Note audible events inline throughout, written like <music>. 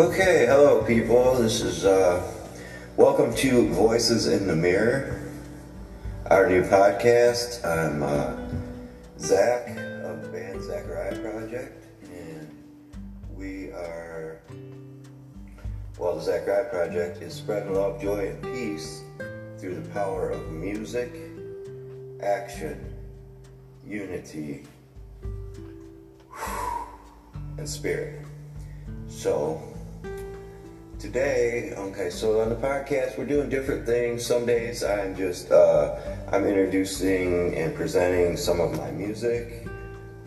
Okay, hello people. This is uh welcome to Voices in the Mirror, our new podcast. I'm uh Zach of the band Zachariah Project, and we are well the Zachariah Project is spreading love, joy, and peace through the power of music, action, unity, and spirit. So, today, okay, so on the podcast, we're doing different things. Some days I'm just, uh, I'm introducing and presenting some of my music.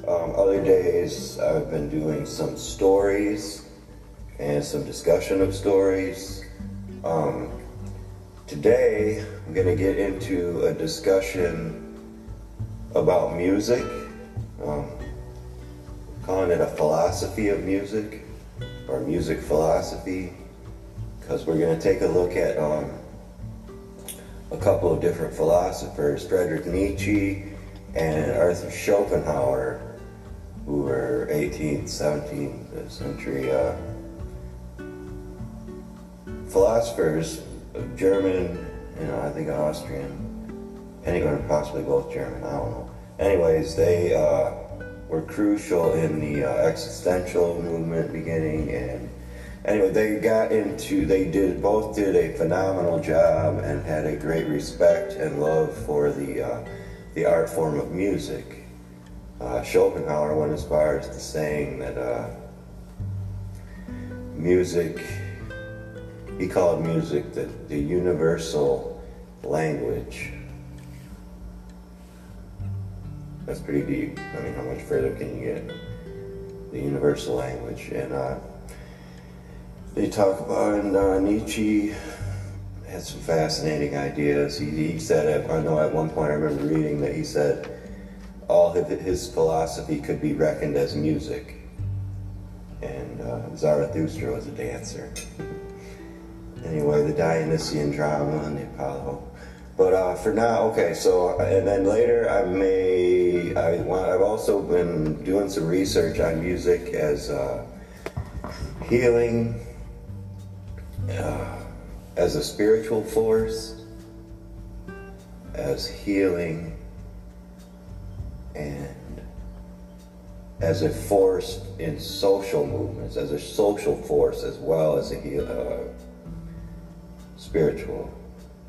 Um, other days, I've been doing some stories and some discussion of stories. Um, today, I'm going to get into a discussion about music. Um, calling it a philosophy of music or music philosophy because we're going to take a look at um, a couple of different philosophers Friedrich Nietzsche and Arthur Schopenhauer who were 18th 17th century uh, philosophers German you know I think Austrian anyone possibly both German I don't know. Anyways they uh, were crucial in the uh, existential movement beginning and anyway they got into they did both did a phenomenal job and had a great respect and love for the uh, the art form of music uh, Schopenhauer went as far as to saying that uh, music he called music the, the universal language that's pretty deep. I mean, how much further can you get? The universal language. And uh, they talk about, and uh, Nietzsche had some fascinating ideas. He, he said, I know at one point I remember reading that he said all his philosophy could be reckoned as music. And uh, Zarathustra was a dancer. anyway, the Dionysian drama and the Apollo. But uh, for now, okay. So and then later, I may I I've also been doing some research on music as uh, healing, uh, as a spiritual force, as healing, and as a force in social movements, as a social force as well as a uh, spiritual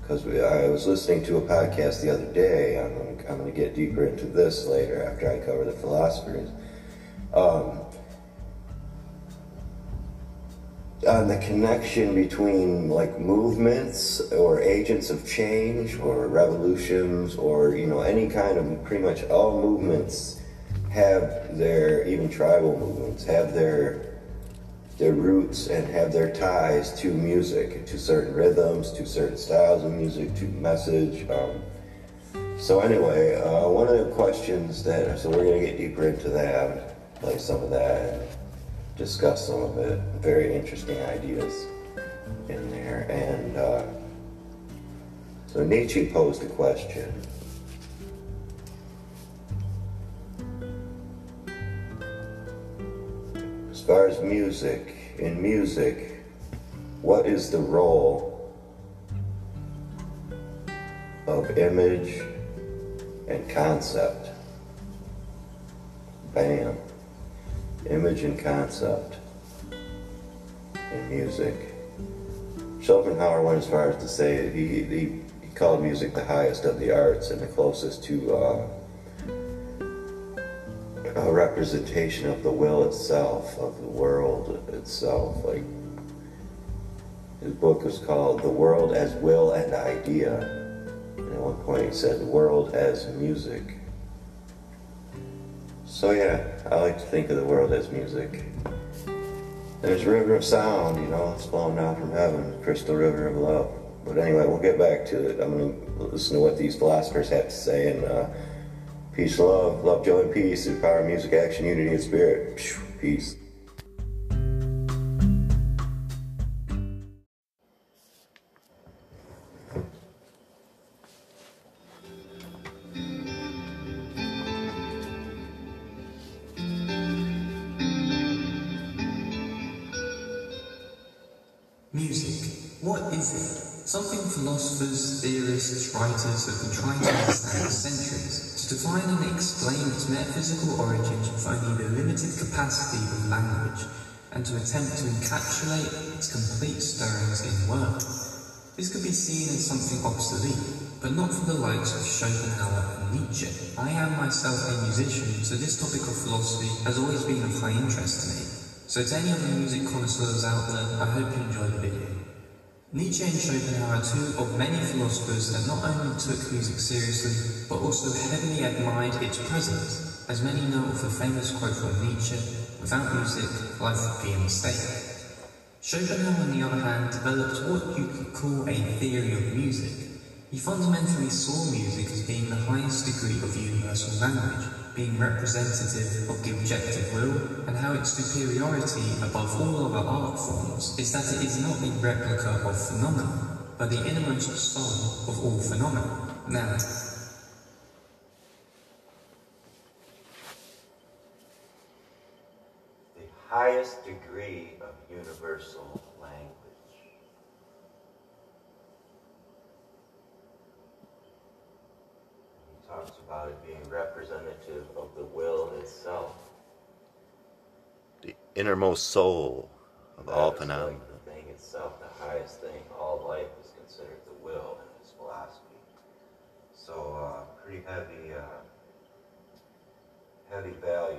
because I was listening to a podcast the other day. I'm going to get deeper into this later after I cover the philosophers. Um, on the connection between like movements or agents of change or revolutions or you know any kind of pretty much all movements have their even tribal movements have their their roots and have their ties to music, to certain rhythms, to certain styles of music, to message. Um, so anyway, uh, one of the questions that, so we're going to get deeper into that, play some of that, discuss some of the Very interesting ideas in there. And uh, so Nietzsche posed a question. As far as music, in music, what is the role of image and concept? Bam. Image and concept in music. Schopenhauer went as far as to say he, he, he called music the highest of the arts and the closest to uh, a representation of the will itself, of the world itself. Like his book was called The World as Will and Idea. And at one point he said the world as music. So yeah, I like to think of the world as music. There's a river of sound, you know, it's flowing down from heaven, crystal river of love. But anyway, we'll get back to it. I'm going to listen to what these philosophers have to say and uh, Peace, love, love, joy, and peace through power, music, action, unity, and spirit. Peace. Have been trying to understand for centuries. To define and explain its metaphysical origins with only the limited capacity of language, and to attempt to encapsulate its complete stirrings in words. This could be seen as something obsolete, but not for the likes of Schopenhauer and Nietzsche. I am myself a musician, so this topic of philosophy has always been of high interest to me. So to any other music connoisseurs out there, I hope you enjoy the video. Nietzsche and Schopenhauer are two of many philosophers that not only took music seriously, but also heavily admired its presence, as many know of the famous quote from Nietzsche, without music, life would be a mistake. Schopenhauer, on the other hand, developed what you could call a theory of music. He fundamentally saw music as being the highest degree of universal language, being representative of the objective will, and how its superiority above all other art forms is that it is not a replica of phenomena, but the innermost soul of all phenomena. Now, the highest degree of universal language. talks about it being representative of the will itself. The innermost soul of that all phenomena. the thing itself, the highest thing. All life is considered the will in his philosophy. So, uh, pretty heavy, uh, heavy value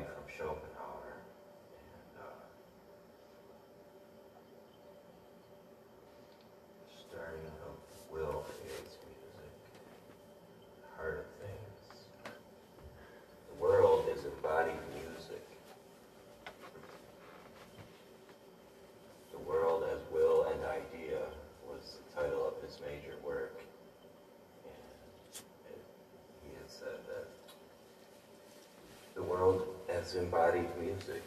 embodied music.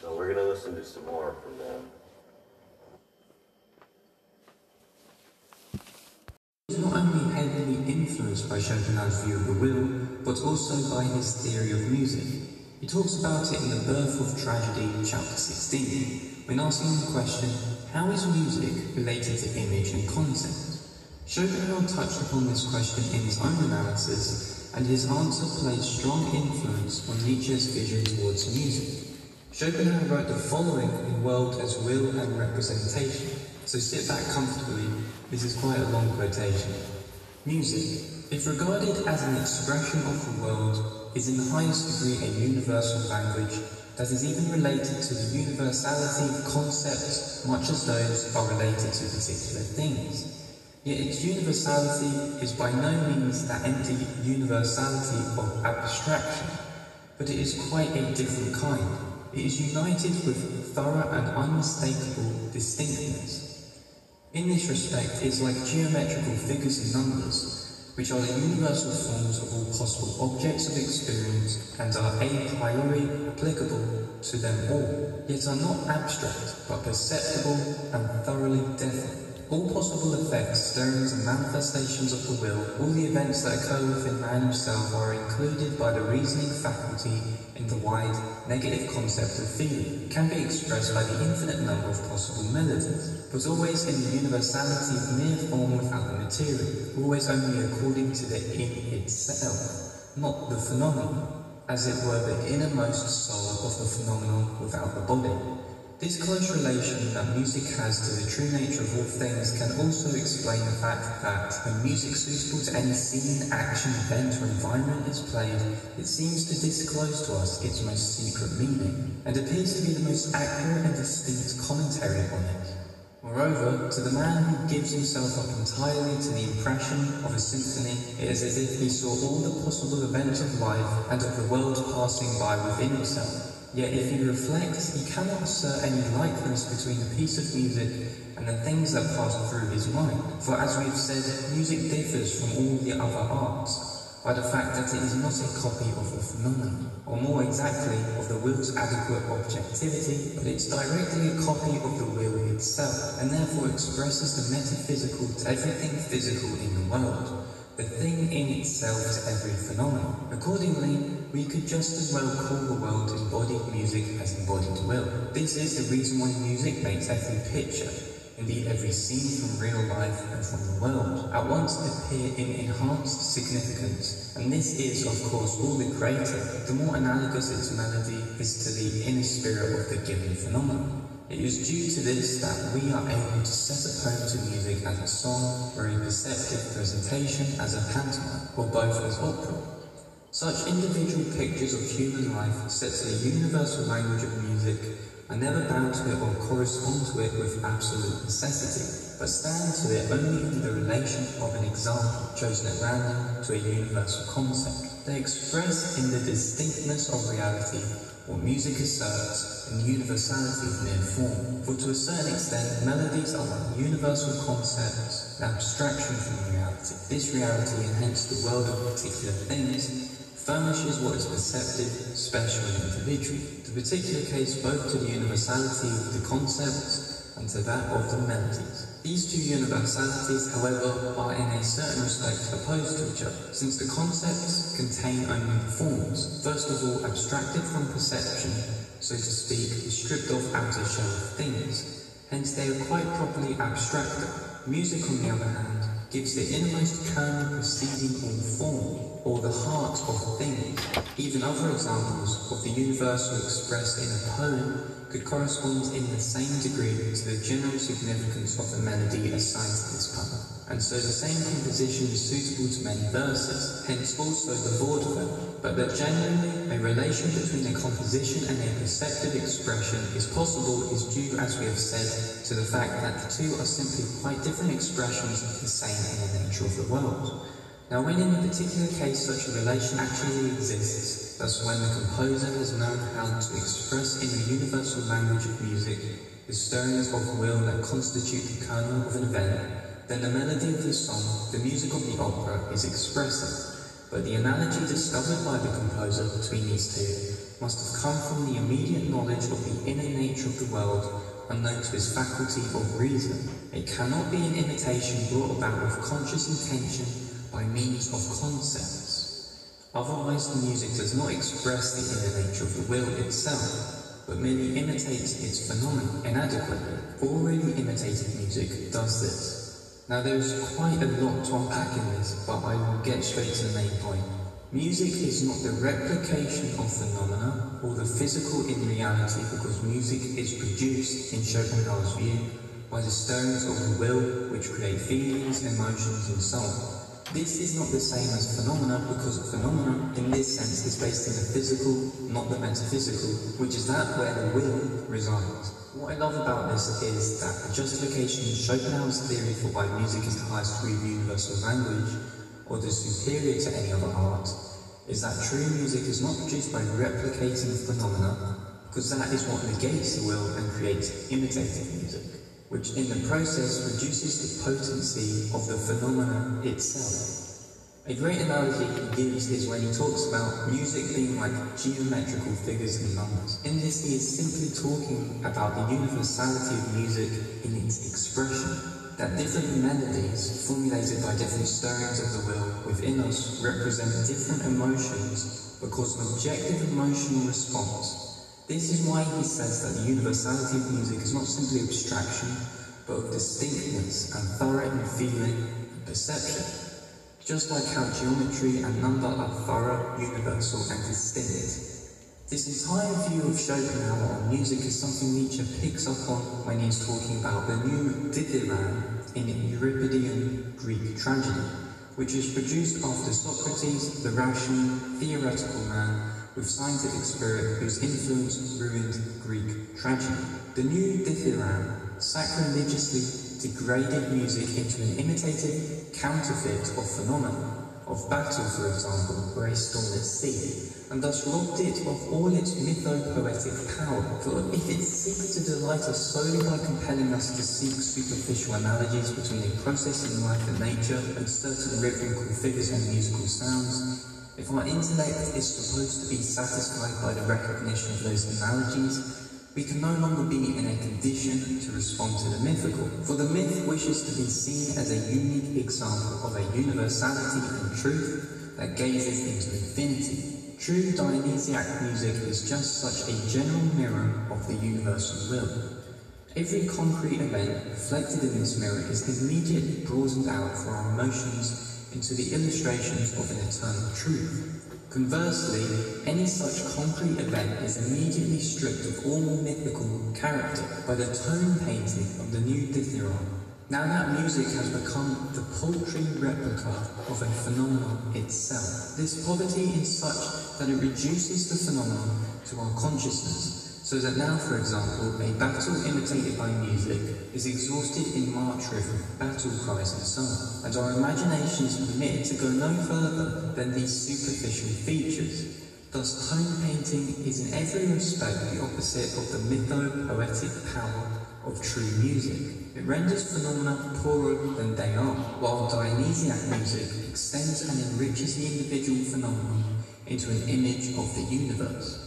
So we're going to listen to some more from them. He not only heavily influenced by Schopenhauer's view of the will, but also by his theory of music. He talks about it in The Birth of Tragedy, chapter 16, when asking the question, how is music related to image and concept? Schopenhauer touched upon this question in his own analysis and his answer played strong influence on Nietzsche's vision towards music. Schopenhauer wrote the following in World as Will and Representation, so sit back comfortably, this is quite a long quotation. Music, if regarded as an expression of the world, is in the highest degree a universal language that is even related to the universality of concepts much as those are related to particular things. Yet its universality is by no means that empty universality of abstraction, but it is quite a different kind. It is united with thorough and unmistakable distinctness. In this respect, it is like geometrical figures and numbers, which are the universal forms of all possible objects of experience and are a priori applicable to them all, yet are not abstract, but perceptible and thoroughly definite all possible effects, stirrings and manifestations of the will, all the events that occur within man himself are included by the reasoning faculty in the wide negative concept of feeling, can be expressed by the infinite number of possible melodies, but always in the universality of mere form without the material, always only according to the in itself, not the phenomenon, as it were the innermost soul of the phenomenon without the body. This close relation that music has to the true nature of all things can also explain the fact that when music suitable to any scene, action, event or environment is played, it seems to disclose to us its most secret meaning, and appears to be the most accurate and distinct commentary on it. Moreover, to the man who gives himself up entirely to the impression of a symphony, it is as if he saw all the possible events of life and of the world passing by within himself. Yet if he reflects, he cannot assert any likeness between the piece of music and the things that pass through his mind. For as we've said, music differs from all the other arts by the fact that it is not a copy of the phenomenon, or more exactly, of the will's adequate objectivity, but it's directly a copy of the will itself, and therefore expresses the metaphysical to everything physical in the world the thing in itself to every phenomenon. Accordingly, we could just as well call the world embodied music as embodied will. This is the reason why music makes every picture, indeed every scene from real life and from the world, at once appear in enhanced significance, and this is, of course, all the greater the more analogous its melody is to the inner spirit of the given phenomenon. It is due to this that we are able to set a poem to music as a song or a perceptive presentation as a pantomime, or both as opera. Such individual pictures of human life set to the universal language of music are never bound to it or correspond to it with absolute necessity, but stand to it only in the relation of an example chosen at random to a universal concept. They express in the distinctness of reality what music asserts in universality of mere form. For to a certain extent, melodies are like universal concepts, an abstraction from reality. This reality, and hence the world of particular things, furnishes what is perceptive, special, and individual. The particular case both to the universality of the concepts and to that of the melodies. These two universalities, however, are in a certain respect opposed to each other, since the concepts contain only forms, first of all abstracted from perception, so to speak, stripped of outer shell of things. Hence they are quite properly abstracted. Music, on the other hand, gives the innermost kernel preceding all form, or the heart of things. Even other examples of the universal expressed in a poem could correspond in the same degree to the general significance of the melody assigned to this poem. And so the same composition is suitable to many verses, hence also the vaudeville, but that genuinely a relation between a composition and a perceptive expression is possible is due, as we have said, to the fact that the two are simply quite different expressions of the same inner nature of the world. Now when in a particular case such a relation actually exists, thus when the composer has known how to express in the universal language of music the stirrings of will that constitute the kernel of an event, then the melody of the song, the music of the opera, is expressive. But the analogy discovered by the composer between these two must have come from the immediate knowledge of the inner nature of the world unknown to his faculty of reason. It cannot be an imitation brought about with conscious intention by means of concepts. Otherwise the music does not express the inner nature of the will itself, but merely imitates its phenomenon inadequately. Already imitated music does this. Now there is quite a lot to unpack in this, but I will get straight to the main point. Music is not the replication of phenomena or the physical in reality because music is produced, in Schopenhauer's view, by the stirrings of the will which create feelings, emotions and so on. This is not the same as phenomena because phenomena, in this sense, is based in the physical, not the metaphysical, which is that where the will resides. What I love about this is that the justification in Schopenhauer's theory for why music is the highest degree of universal language, or the superior to any other art, is that true music is not produced by replicating phenomena, because that is what negates the will and creates imitative music which in the process reduces the potency of the phenomena itself. A great analogy he gives is when he talks about music being like geometrical figures and numbers. In this he is simply talking about the universality of music in its expression, that different melodies formulated by different stirrings of the will within us represent different emotions because of objective emotional response this is why he says that the universality of music is not simply abstraction, but of distinctness and thorough in feeling and perception, just like how geometry and number are thorough, universal and distinct. This entire view of Schopenhauer on music is something Nietzsche picks up on when he's talking about the new dithyramb in Euripidean Greek tragedy, which is produced after Socrates, the rational, theoretical man, with scientific spirit whose influence ruined Greek tragedy. The new dithyramb sacrilegiously degraded music into an imitative counterfeit of phenomena, of battle for example, or a storm at sea, and thus robbed it of all its mytho-poetic power. For if it seeks to delight us solely by compelling us to seek superficial analogies between a process in life and nature and certain rhythmical figures and musical sounds, if our intellect is supposed to be satisfied by the recognition of those analogies, we can no longer be in a condition to respond to the mythical, for the myth wishes to be seen as a unique example of a universality and truth that gazes into infinity. True Dionysiac music is just such a general mirror of the universal will. Every concrete event reflected in this mirror is immediately broadened out for our emotions into the illustrations of an eternal truth. Conversely, any such concrete event is immediately stripped of all mythical character by the tone painting of the new dithyramb. Now that music has become the paltry replica of a phenomenon itself, this poverty is such that it reduces the phenomenon to our consciousness so that now, for example, a battle imitated by music is exhausted in march rhythm, battle cries and so on, and our imaginations permit to go no further than these superficial features. Thus, tone painting is in every respect the opposite of the mytho-poetic power of true music. It renders phenomena poorer than they are, while Dionysiac music extends and enriches the individual phenomenon into an image of the universe.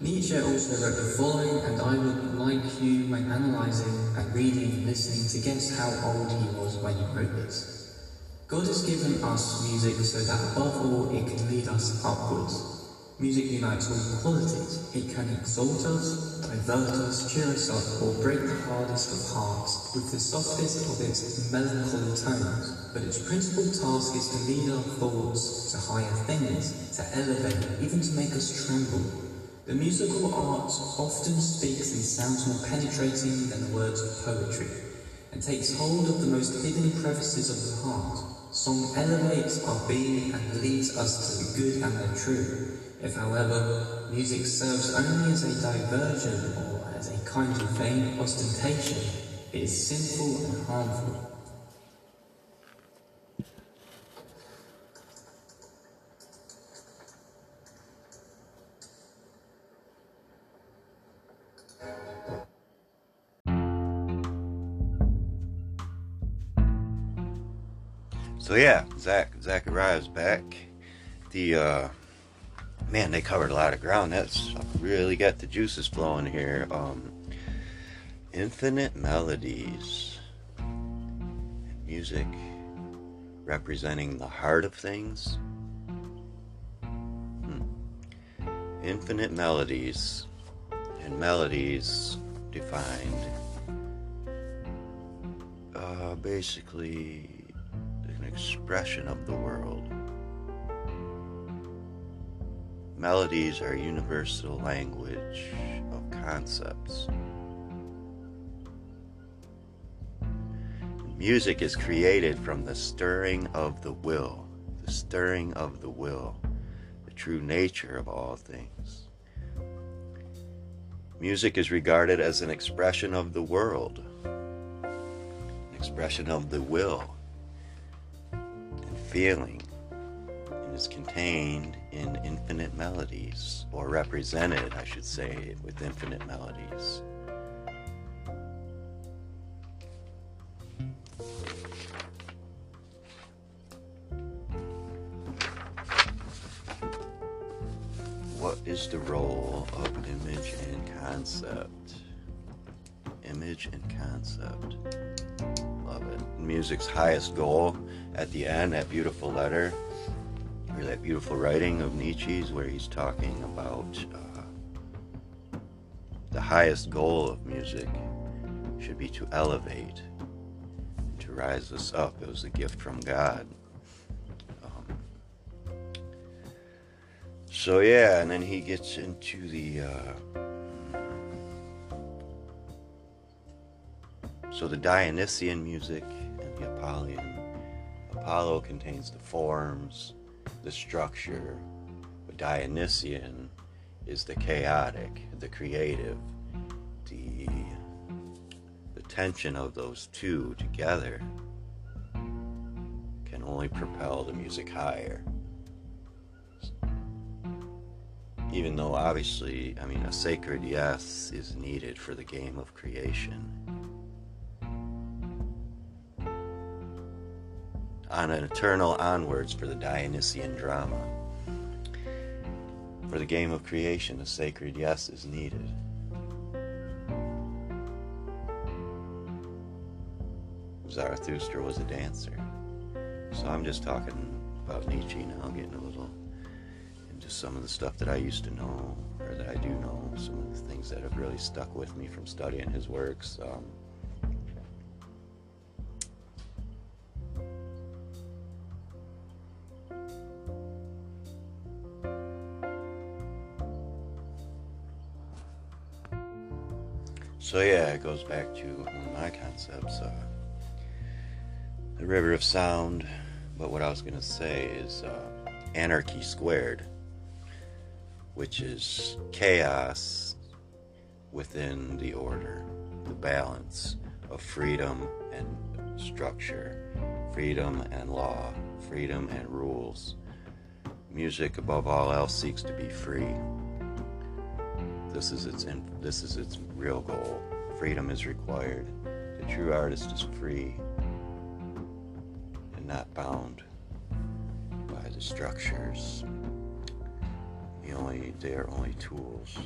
Nietzsche also wrote the following, and I would like you, when analysing and reading and listening, to guess how old he was when he wrote this. God has given us music so that above all it can lead us upwards. Music unites all qualities. It can exalt us, divert us, cheer us up, or break the hardest of hearts with the softest of its melancholy tones. But its principal task is to lead our thoughts to higher things, to elevate, even to make us tremble. The musical art often speaks in sounds more penetrating than the words of poetry, and takes hold of the most hidden crevices of the heart. Song elevates our being and leads us to the good and the true. If, however, music serves only as a diversion or as a kind of vain ostentation, it is sinful and harmful. Yeah, Zach Zachariah's back. The uh, man, they covered a lot of ground. That's really got the juices flowing here. Um, infinite melodies, music representing the heart of things. Hmm. Infinite melodies, and melodies defined uh, basically expression of the world. Melodies are universal language of concepts. Music is created from the stirring of the will, the stirring of the will, the true nature of all things. Music is regarded as an expression of the world, an expression of the will, feeling and is contained in infinite melodies, or represented, I should say, with infinite melodies. What is the role of image and concept? Image and concept. Love it. Music's highest goal at the end, that beautiful letter, or that beautiful writing of Nietzsche's, where he's talking about uh, the highest goal of music should be to elevate, to rise us up. It was a gift from God. Um, so yeah, and then he gets into the. Uh, so the Dionysian music and the Apollonian Apollo contains the forms, the structure, but Dionysian is the chaotic, the creative, the, the tension of those two together can only propel the music higher. Even though, obviously, I mean, a sacred yes is needed for the game of creation. On an eternal onwards for the Dionysian drama. For the game of creation, a sacred yes is needed. Zarathustra was a dancer. So I'm just talking about Nietzsche now, getting a little into some of the stuff that I used to know, or that I do know, some of the things that have really stuck with me from studying his works. Um, It goes back to one of my concepts, uh, the river of sound. But what I was gonna say is uh, anarchy squared, which is chaos within the order, the balance of freedom and structure, freedom and law, freedom and rules. Music, above all else, seeks to be free. This is its this is its real goal. Freedom is required. The true artist is free and not bound by the structures. The only they are only tools.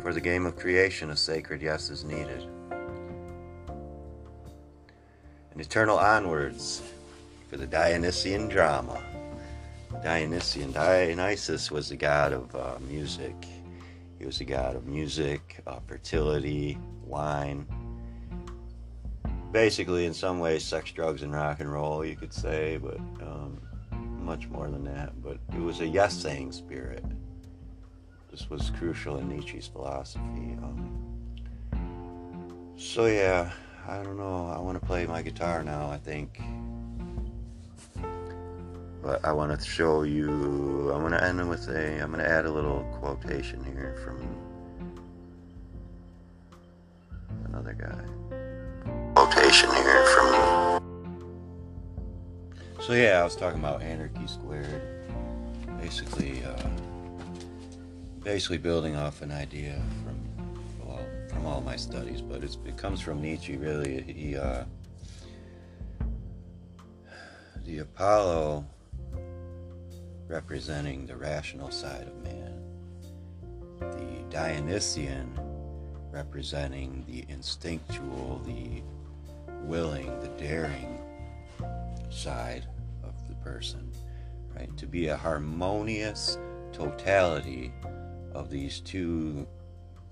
For the game of creation, a sacred yes is needed. And eternal onwards for the Dionysian drama. Dionysian, Dionysus was the god of uh, music. He was the god of music, uh, fertility, wine. Basically, in some ways, sex, drugs, and rock and roll, you could say, but um, much more than that. But it was a yes saying spirit. This was crucial in Nietzsche's philosophy. Um, so, yeah, I don't know. I want to play my guitar now, I think. But I want to show you, I'm going to end with a, I'm going to add a little quotation here from another guy. Quotation here from. So, yeah, I was talking about anarchy squared. Basically, uh, basically building off an idea from well from all my studies, but it comes from Nietzsche. Really, he uh, the Apollo representing the rational side of man, the Dionysian representing the instinctual, the willing, the daring side of the person, right? To be a harmonious totality of these two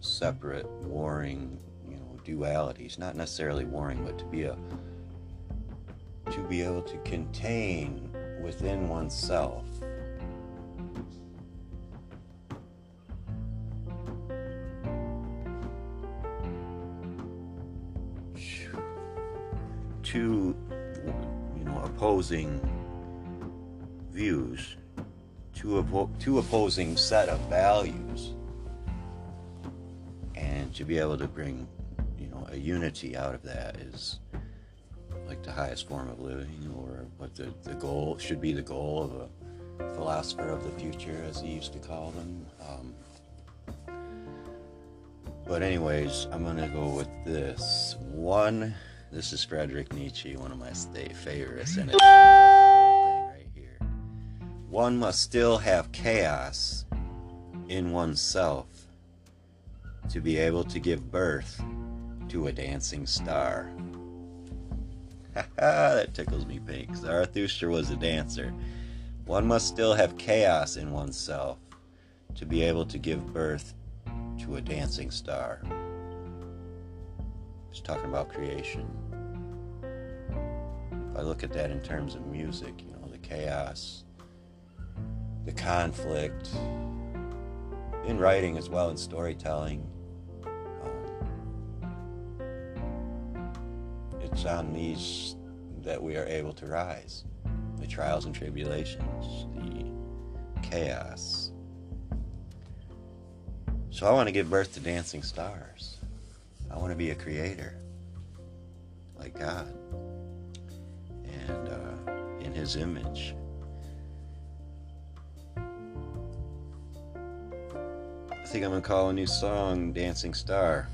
separate warring, you know, dualities, not necessarily warring, but to be a to be able to contain within oneself two you know opposing views two, oppo- two opposing set of values and to be able to bring you know a unity out of that is like the highest form of living or what the, the goal should be the goal of a philosopher of the future as he used to call them. Um, but anyways i'm gonna go with this. One this is frederick nietzsche one of my state favorites and thing right here. one must still have chaos in oneself to be able to give birth to a dancing star. <laughs> that tickles me pink. Zarathustra was a dancer. One must still have chaos in oneself to be able to give birth to a dancing star. He's talking about creation. I look at that in terms of music, you know, the chaos the conflict in writing as well in storytelling. Um, it's on these that we are able to rise the trials and tribulations, the chaos. So I want to give birth to dancing stars. I want to be a creator like God His image. I think I'm gonna call a new song Dancing Star.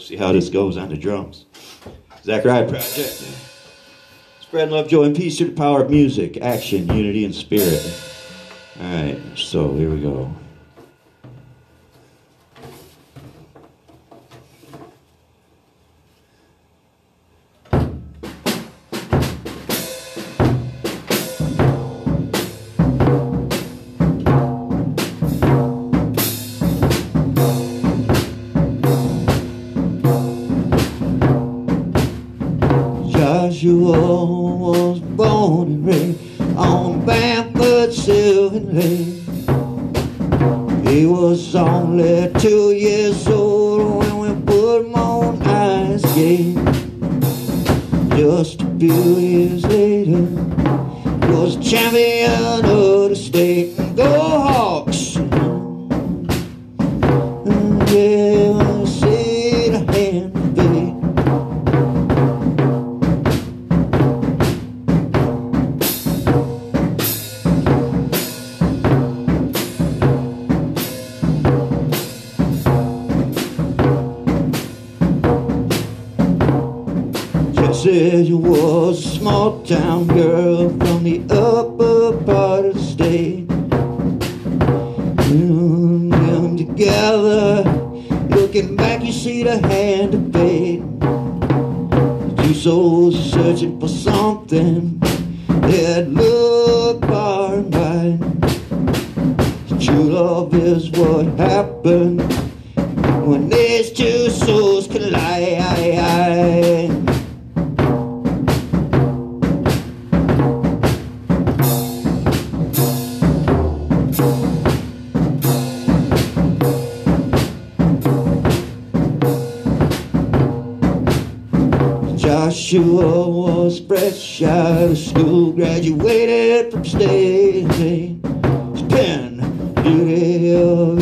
We'll see how this goes on the drums. Zachariah Project. Spread love, joy, and peace through the power of music, action, unity, and spirit. All right, so here we go.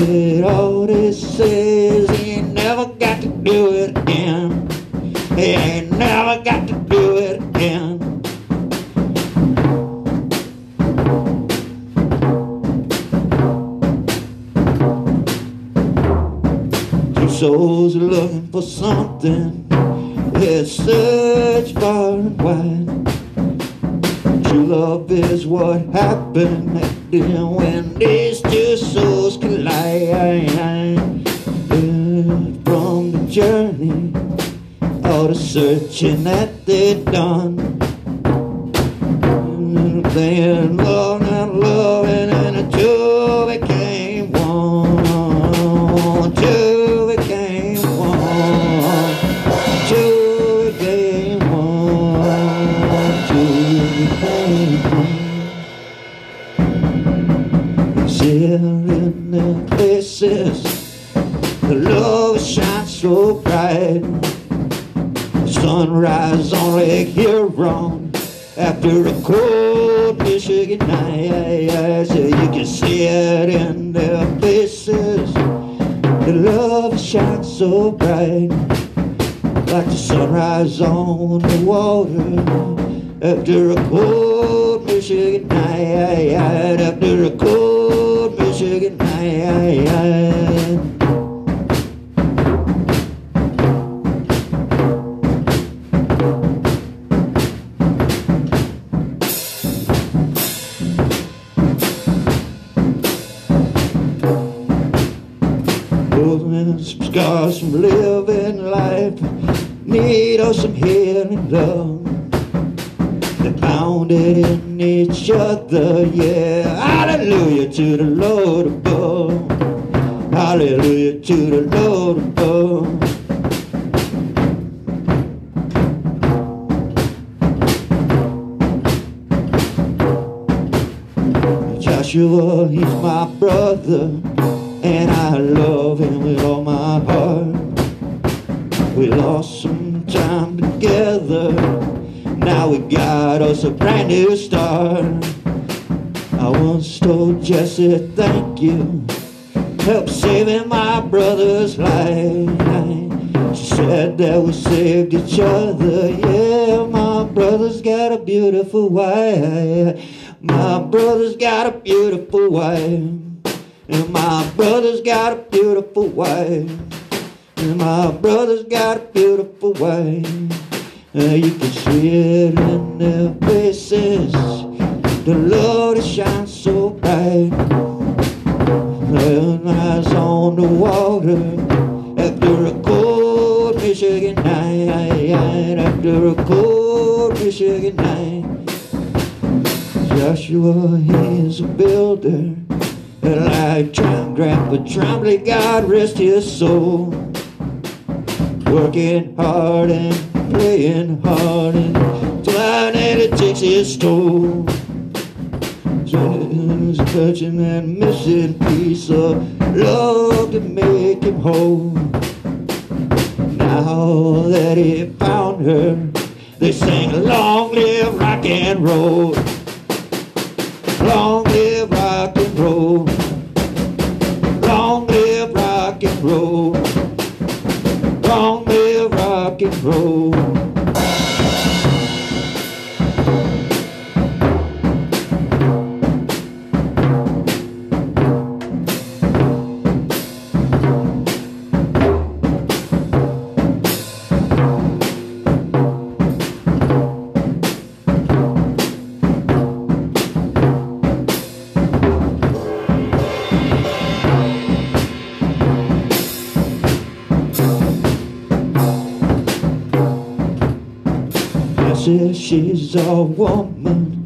It all. Joshua, he's my brother, and I love him with all my heart. We lost some time together, now we got us a brand new start. I once told Jesse, thank you, help saving my brother's life. She said that we saved each other, yeah, my brother's got a beautiful wife. My brother's got a beautiful wife. And my brother's got a beautiful wife. And my brother's got a beautiful wife. Uh, you can see it in their faces. The Lord shines so bright. Eyes on the water. After a cold Michigan night. After a cold Michigan night. Joshua, he's a builder. And like Trump, Grandpa Trombley, God rest his soul. Working hard and playing hard and flying and it takes his toll. Just touching that missing piece of love to make him whole. Now that he found her, they sing long live rock and roll. Long live rock and roll. Long live rock and roll. Long live rock and roll. Says she's a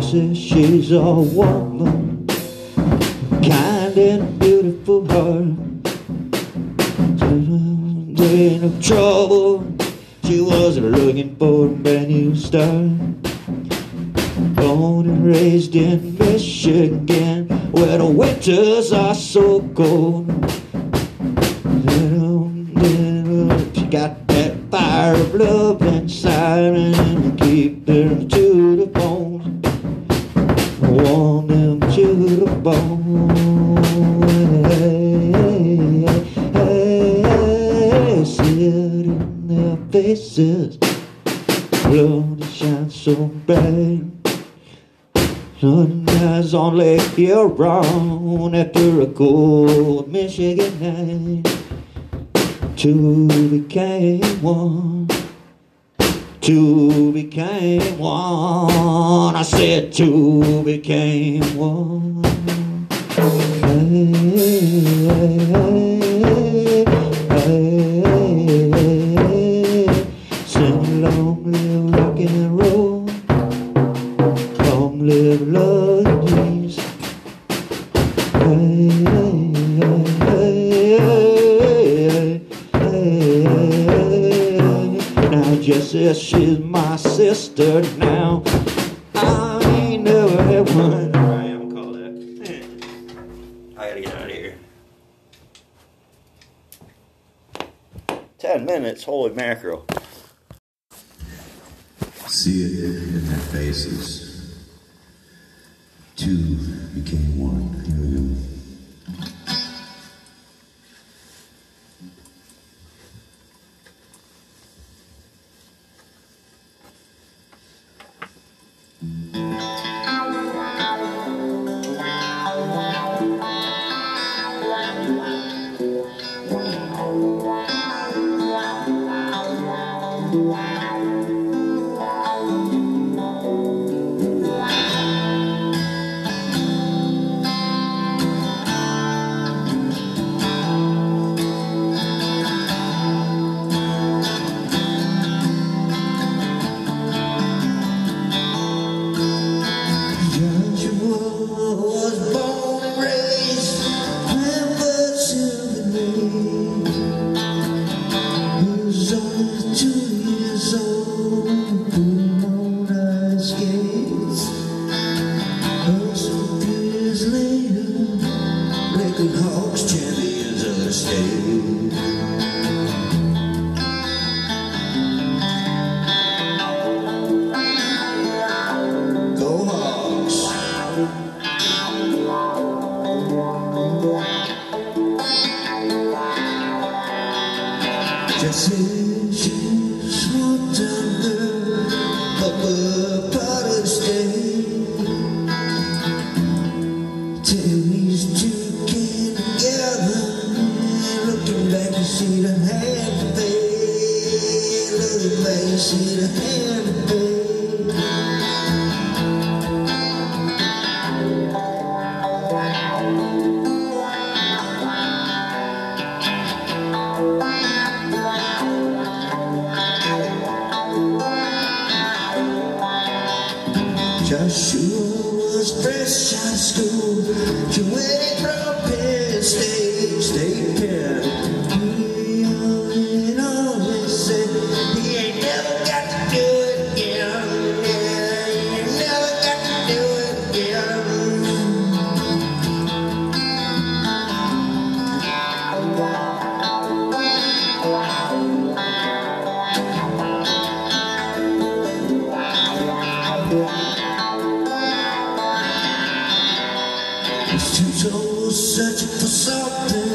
Jessie, she's a woman, kind and beautiful heart. In trouble, she wasn't looking for a brand new start. Born and raised in Michigan, where the winters are so cold. She got that fire of love bright. Sunrise only here around after a cold Michigan night. Two became one. Two became one. I said two became one. Hey, hey, hey, Jessie, she's my sister now. I ain't never had one. I am called that. I gotta get out of here. Ten minutes, holy mackerel. See it in their faces. Two became one. Joshua souls searching for something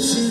for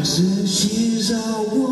Just as she's a woman